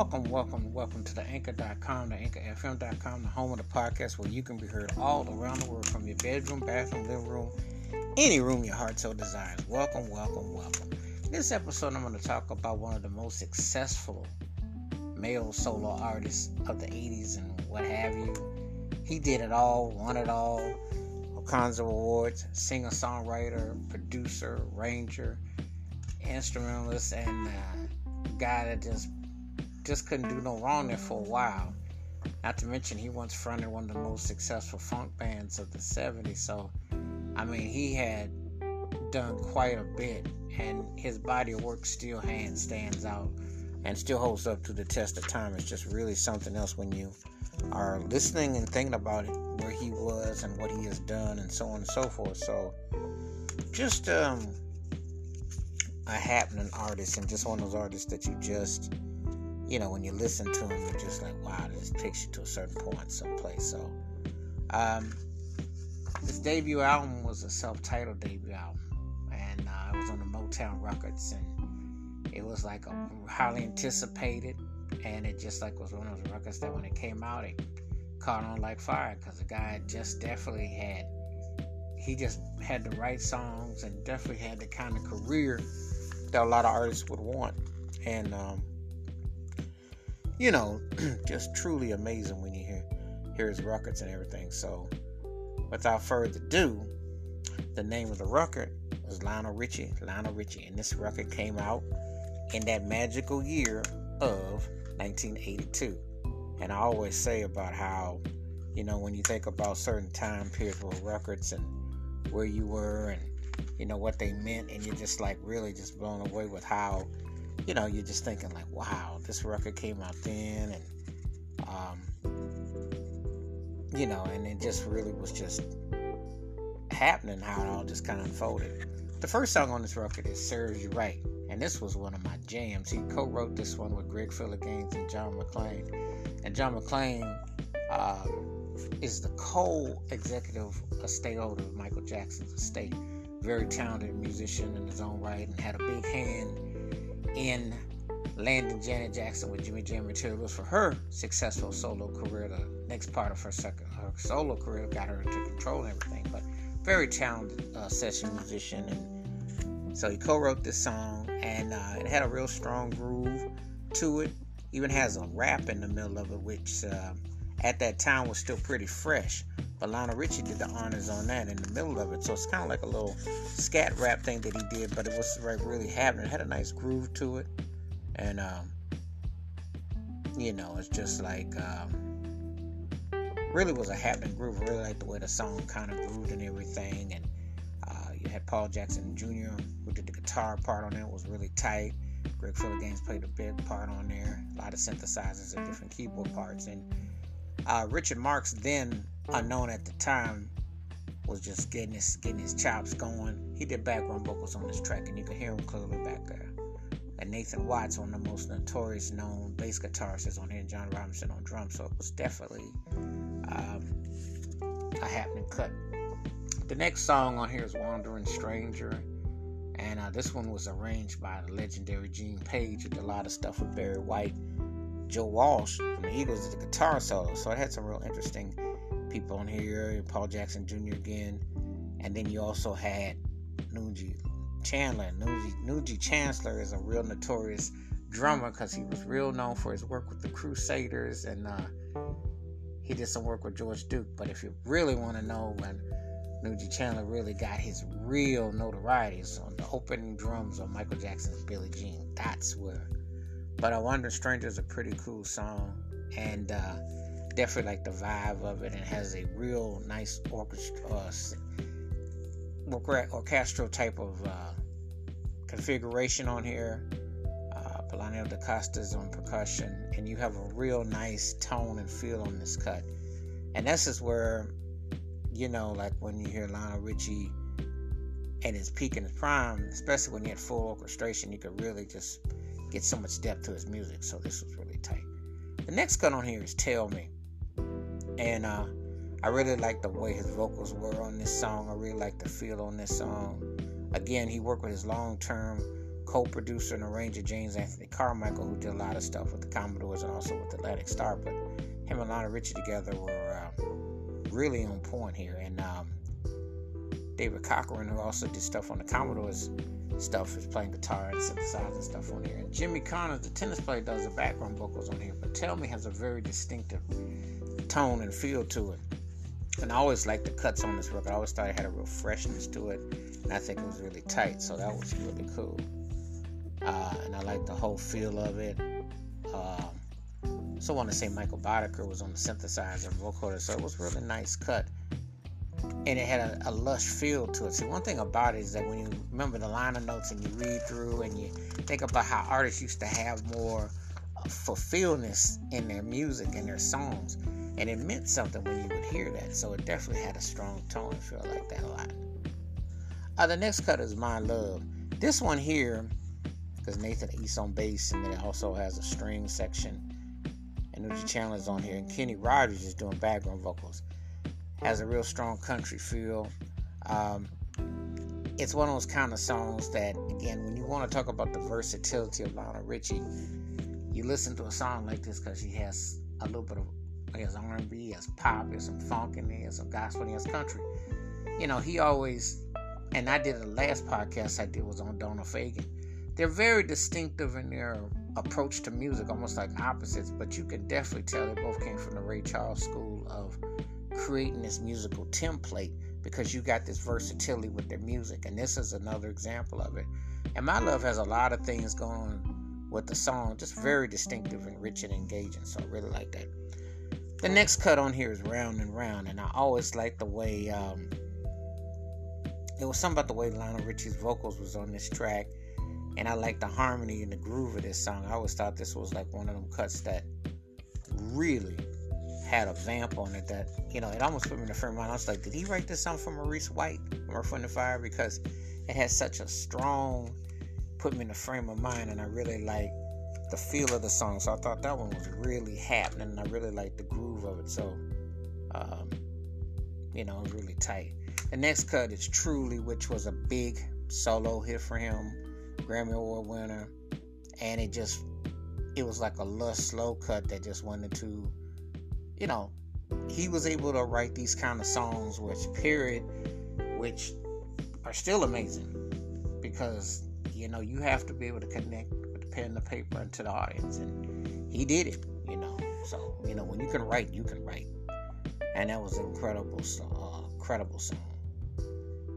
Welcome, welcome, welcome to the anchor.com, the anchorfm.com, the home of the podcast where you can be heard all around the world from your bedroom, bathroom, living room, any room your heart so desires. Welcome, welcome, welcome. This episode, I'm going to talk about one of the most successful male solo artists of the 80s and what have you. He did it all, won it all, all kinds of awards singer, songwriter, producer, ranger, instrumentalist, and uh, guy that just just couldn't do no wrong there for a while. Not to mention, he once fronted one of the most successful funk bands of the 70s. So, I mean, he had done quite a bit, and his body of work still hand stands out and still holds up to the test of time. It's just really something else when you are listening and thinking about it, where he was and what he has done, and so on and so forth. So, just um, a happening artist, and just one of those artists that you just you know, when you listen to him, you're just like, wow, this takes you to a certain point someplace. So, um, his debut album was a self-titled debut album, and uh, it was on the Motown Records, and it was like highly anticipated, and it just like was one of those records that when it came out, it caught on like fire because the guy just definitely had, he just had the right songs and definitely had the kind of career that a lot of artists would want, and um, you know, just truly amazing when you hear hear his records and everything. So, without further ado, the name of the record was Lionel Richie. Lionel Richie, and this record came out in that magical year of 1982. And I always say about how, you know, when you think about certain time periods with records and where you were and you know what they meant, and you're just like really just blown away with how you know, you're just thinking like, wow, this record came out then, and um, you know, and it just really was just happening how it all just kind of unfolded. The first song on this record is "Serves You Right," and this was one of my jams. He co-wrote this one with Greg Phillinganes and John McClain, and John McClain uh, is the co-executive estate holder of Michael Jackson's estate. Very talented musician in his own right, and had a big hand in landing Janet Jackson with Jimmy Jam materials for her successful solo career. The next part of her, second, her solo career got her to control and everything, but very talented uh, session musician. And so he co-wrote this song, and uh, it had a real strong groove to it. Even has a rap in the middle of it, which uh, at that time was still pretty fresh. But Lionel Richie did the honors on that in the middle of it. So it's kind of like a little scat rap thing that he did, but it was like really happening. It had a nice groove to it. And, um, you know, it's just like, um, really was a happening groove. I really like the way the song kind of grooved and everything. And uh, you had Paul Jackson Jr., who did the guitar part on it, was really tight. Greg Phillinganes played a big part on there. A lot of synthesizers and different keyboard parts. And uh, Richard Marx, then unknown at the time, was just getting his getting his chops going. He did background vocals on this track, and you can hear him clearly back there. And Nathan Watts, one of the most notorious known bass guitarists, is on here, and John Robinson on drums. So it was definitely um, a happening cut. The next song on here is "Wandering Stranger." And uh, this one was arranged by the legendary Gene Page, did a lot of stuff with Barry White Joe Walsh from the Eagles did the guitar solo. So it had some real interesting people on here. Paul Jackson Jr. again. And then you also had Ndugu Chancler. Ndugu Chancler is a real notorious drummer because he was real known for his work with the Crusaders and uh, he did some work with George Duke. But if you really want to know when Ndugu Chancler really got his real notoriety, it's on the opening drums on Michael Jackson's Billie Jean. That's where but I Wonder Stranger is a pretty cool song, and uh, definitely like the vibe of it, and has a real nice orchestra, uh, orchestral type of uh, configuration on here. Uh, Paulinho Da Costa's on percussion, and you have a real nice tone and feel on this cut. And this is where, you know, like when you hear Lionel Richie at his peak and his prime, especially when you had full orchestration, you could really just get so much depth to his music. So this was really tight. The next cut on here is Tell Me. And uh, I really like the way his vocals were on this song. I really like the feel on this song. Again, he worked with his long term co-producer and arranger James Anthony Carmichael, who did a lot of stuff with the Commodores and also with Atlantic Starr. But him and Lionel Richie together were uh, really on point here. And um, David Cochran, who also did stuff on the Commodores stuff, is playing guitar and synthesizer stuff on here. And Jimmy Connors, the tennis player, does the background vocals on here. But Tell Me has a very distinctive tone and feel to it. And I always liked the cuts on this record. I always thought it had a real freshness to it. And I think it was really tight. So that was really cool. Uh, and I like the whole feel of it. Um, so I want to say Michael Boddicker was on the synthesizer and vocoder. So it was really nice cut. And it had a, a, lush feel to it. See, one thing about it is that when you remember the liner notes and you read through and you think about how artists used to have more uh, fulfillness in their music and their songs, and it meant something when you would hear that. So it definitely had a strong tone and feel like that a lot. Uh, the next cut is My Love. This one here, because Nathan East on bass, and then it also has a string section. And Ndugu Chancler is on here, and Kenny Rogers is doing background vocals. Has a real strong country feel. Um, it's one of those kind of songs that, again, when you want to talk about the versatility of Lionel Richie, you listen to a song like this because she has a little bit of has R&B, has pop, has some funk in there, some gospel, has country. You know, he always, and I did the last podcast I did was on Donald Fagen. They're very distinctive in their approach to music, almost like opposites, but you can definitely tell they both came from the Ray Charles school of creating this musical template because you got this versatility with their music, and this is another example of it. And My Love has a lot of things going with the song, just very distinctive and rich and engaging, so I really like that. The next cut on here is round and round, and I always like the way um, it was something about the way Lionel Richie's vocals was on this track, and I like the harmony and the groove of this song. I always thought this was like one of them cuts that really had a vamp on it that you know it almost put me in a frame of mind. I was like, did he write this song for Maurice White from Earth, Wind, Fire? Because it has such a strong put me in a frame of mind, and I really like the feel of the song. So I thought that one was really happening. I really liked the groove of it. So, um, you know, it was really tight. The next cut is Truly, which was a big solo hit for him, Grammy Award winner. And it just, it was like a lush, slow cut that just went into, you know, he was able to write these kind of songs, which, period, which are still amazing because, you know, you have to be able to connect pen to paper and to the audience. And he did it, you know. So, you know, when you can write, you can write. And that was an incredible, uh, incredible song.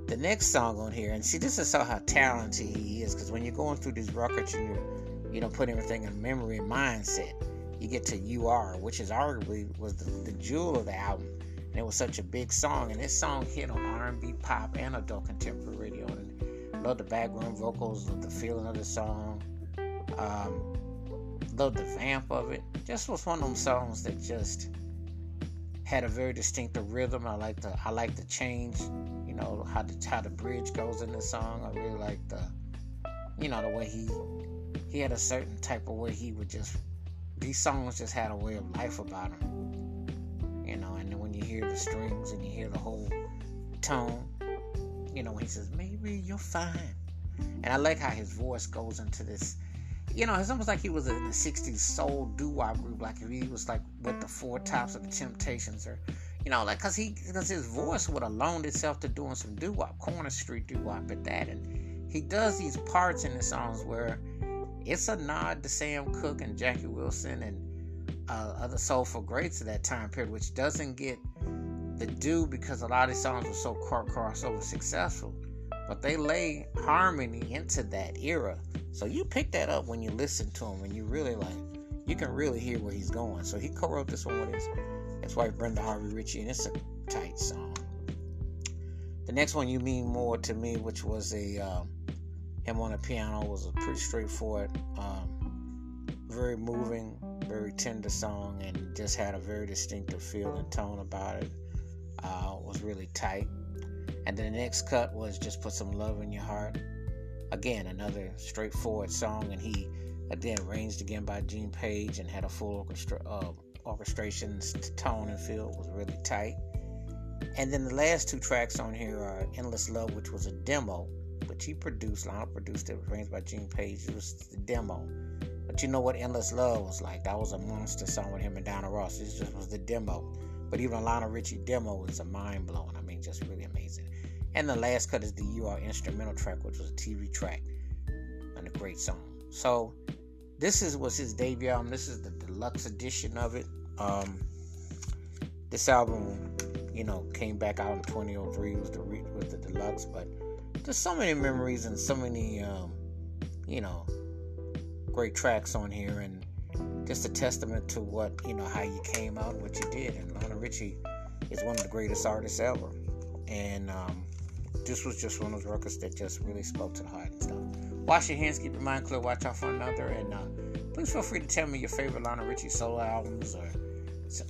The next song on here, and see, this is how talented he is, because when you're going through these records and you're, you know, putting everything in memory and mindset, you get to "You Are," which is arguably was the, the jewel of the album, and it was such a big song. And this song hit on R&B, pop, and adult contemporary radio. And love the background vocals, love the feeling of the song. Um, love the vamp of it. Just was one of them songs that just had a very distinctive rhythm. I like the I like the change, you know, how the how the bridge goes in the song. I really like the you know, the way he he had a certain type of way he would just these songs just had a way of life about them. You know, and then when you hear the strings and you hear the whole tone, you know, when he says, Maybe you're fine. And I like how his voice goes into this you know, it's almost like he was in the '60s soul doo-wop group, like if he was like with the Four Tops or the Temptations, or you know, like because he because his voice would have loaned itself to doing some doo-wop, corner street doo-wop at that, and he does these parts in the songs where it's a nod to Sam Cooke and Jackie Wilson and uh, other soulful greats of that time period, which doesn't get the due because a lot of these songs were so crossover successful, but they lay harmony into that era so you pick that up when you listen to him and you really like, you can really hear where he's going. So he co-wrote this one with his, his wife Brenda Harvey Richie, and it's a tight song. The next one, "You Mean More to Me," which was a um, him on the piano, was a pretty straightforward, um, very moving, very tender song, and just had a very distinctive feel and tone about it. Uh, was really tight. And the next cut was just put some love in your heart again another straightforward song and he again arranged again by gene page and had a full orchestra uh, orchestration tone and feel was really tight and then the last two tracks on here are endless love which was a demo but he produced, Lionel produced it, arranged by Gene Page. It was the demo. But you know what Endless Love was like? That was a monster song with him and Diana Ross. This just was the demo. But even Lionel Richie demo was a mind blowing. I mean, just really amazing. And the last cut is the Are instrumental track, which was a TV track and a great song. So this is was his debut album. This is the deluxe edition of it. Um, this album, you know, came back out in 2003 was the with the deluxe, but there's so many memories and so many, um, you know, great tracks on here, and just a testament to what you know how you came out, what you did. And Lionel Richie is one of the greatest artists ever, and um, this was just one of those records that just really spoke to the heart and stuff. Wash your hands, keep your mind clear, watch out for another, and uh, please feel free to tell me your favorite Lionel Richie solo albums or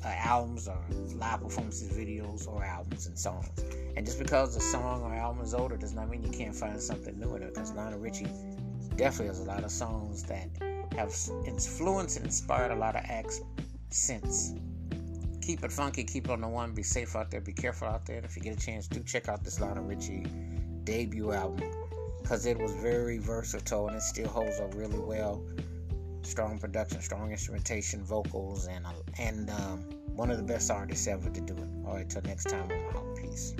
uh, albums or live performances, videos, or albums and songs. And just because a song or album is older does not mean you can't find something new in it. Because Lionel Richie definitely has a lot of songs that have influenced and inspired a lot of acts since. Keep it funky, keep it on the one, be safe out there, be careful out there. And if you get a chance, do check out this Lionel Richie debut album because it was very versatile and it still holds up really well. Strong production, strong instrumentation, vocals, and and um, one of the best artists ever to do it. All right, till next time, I'm out. Peace.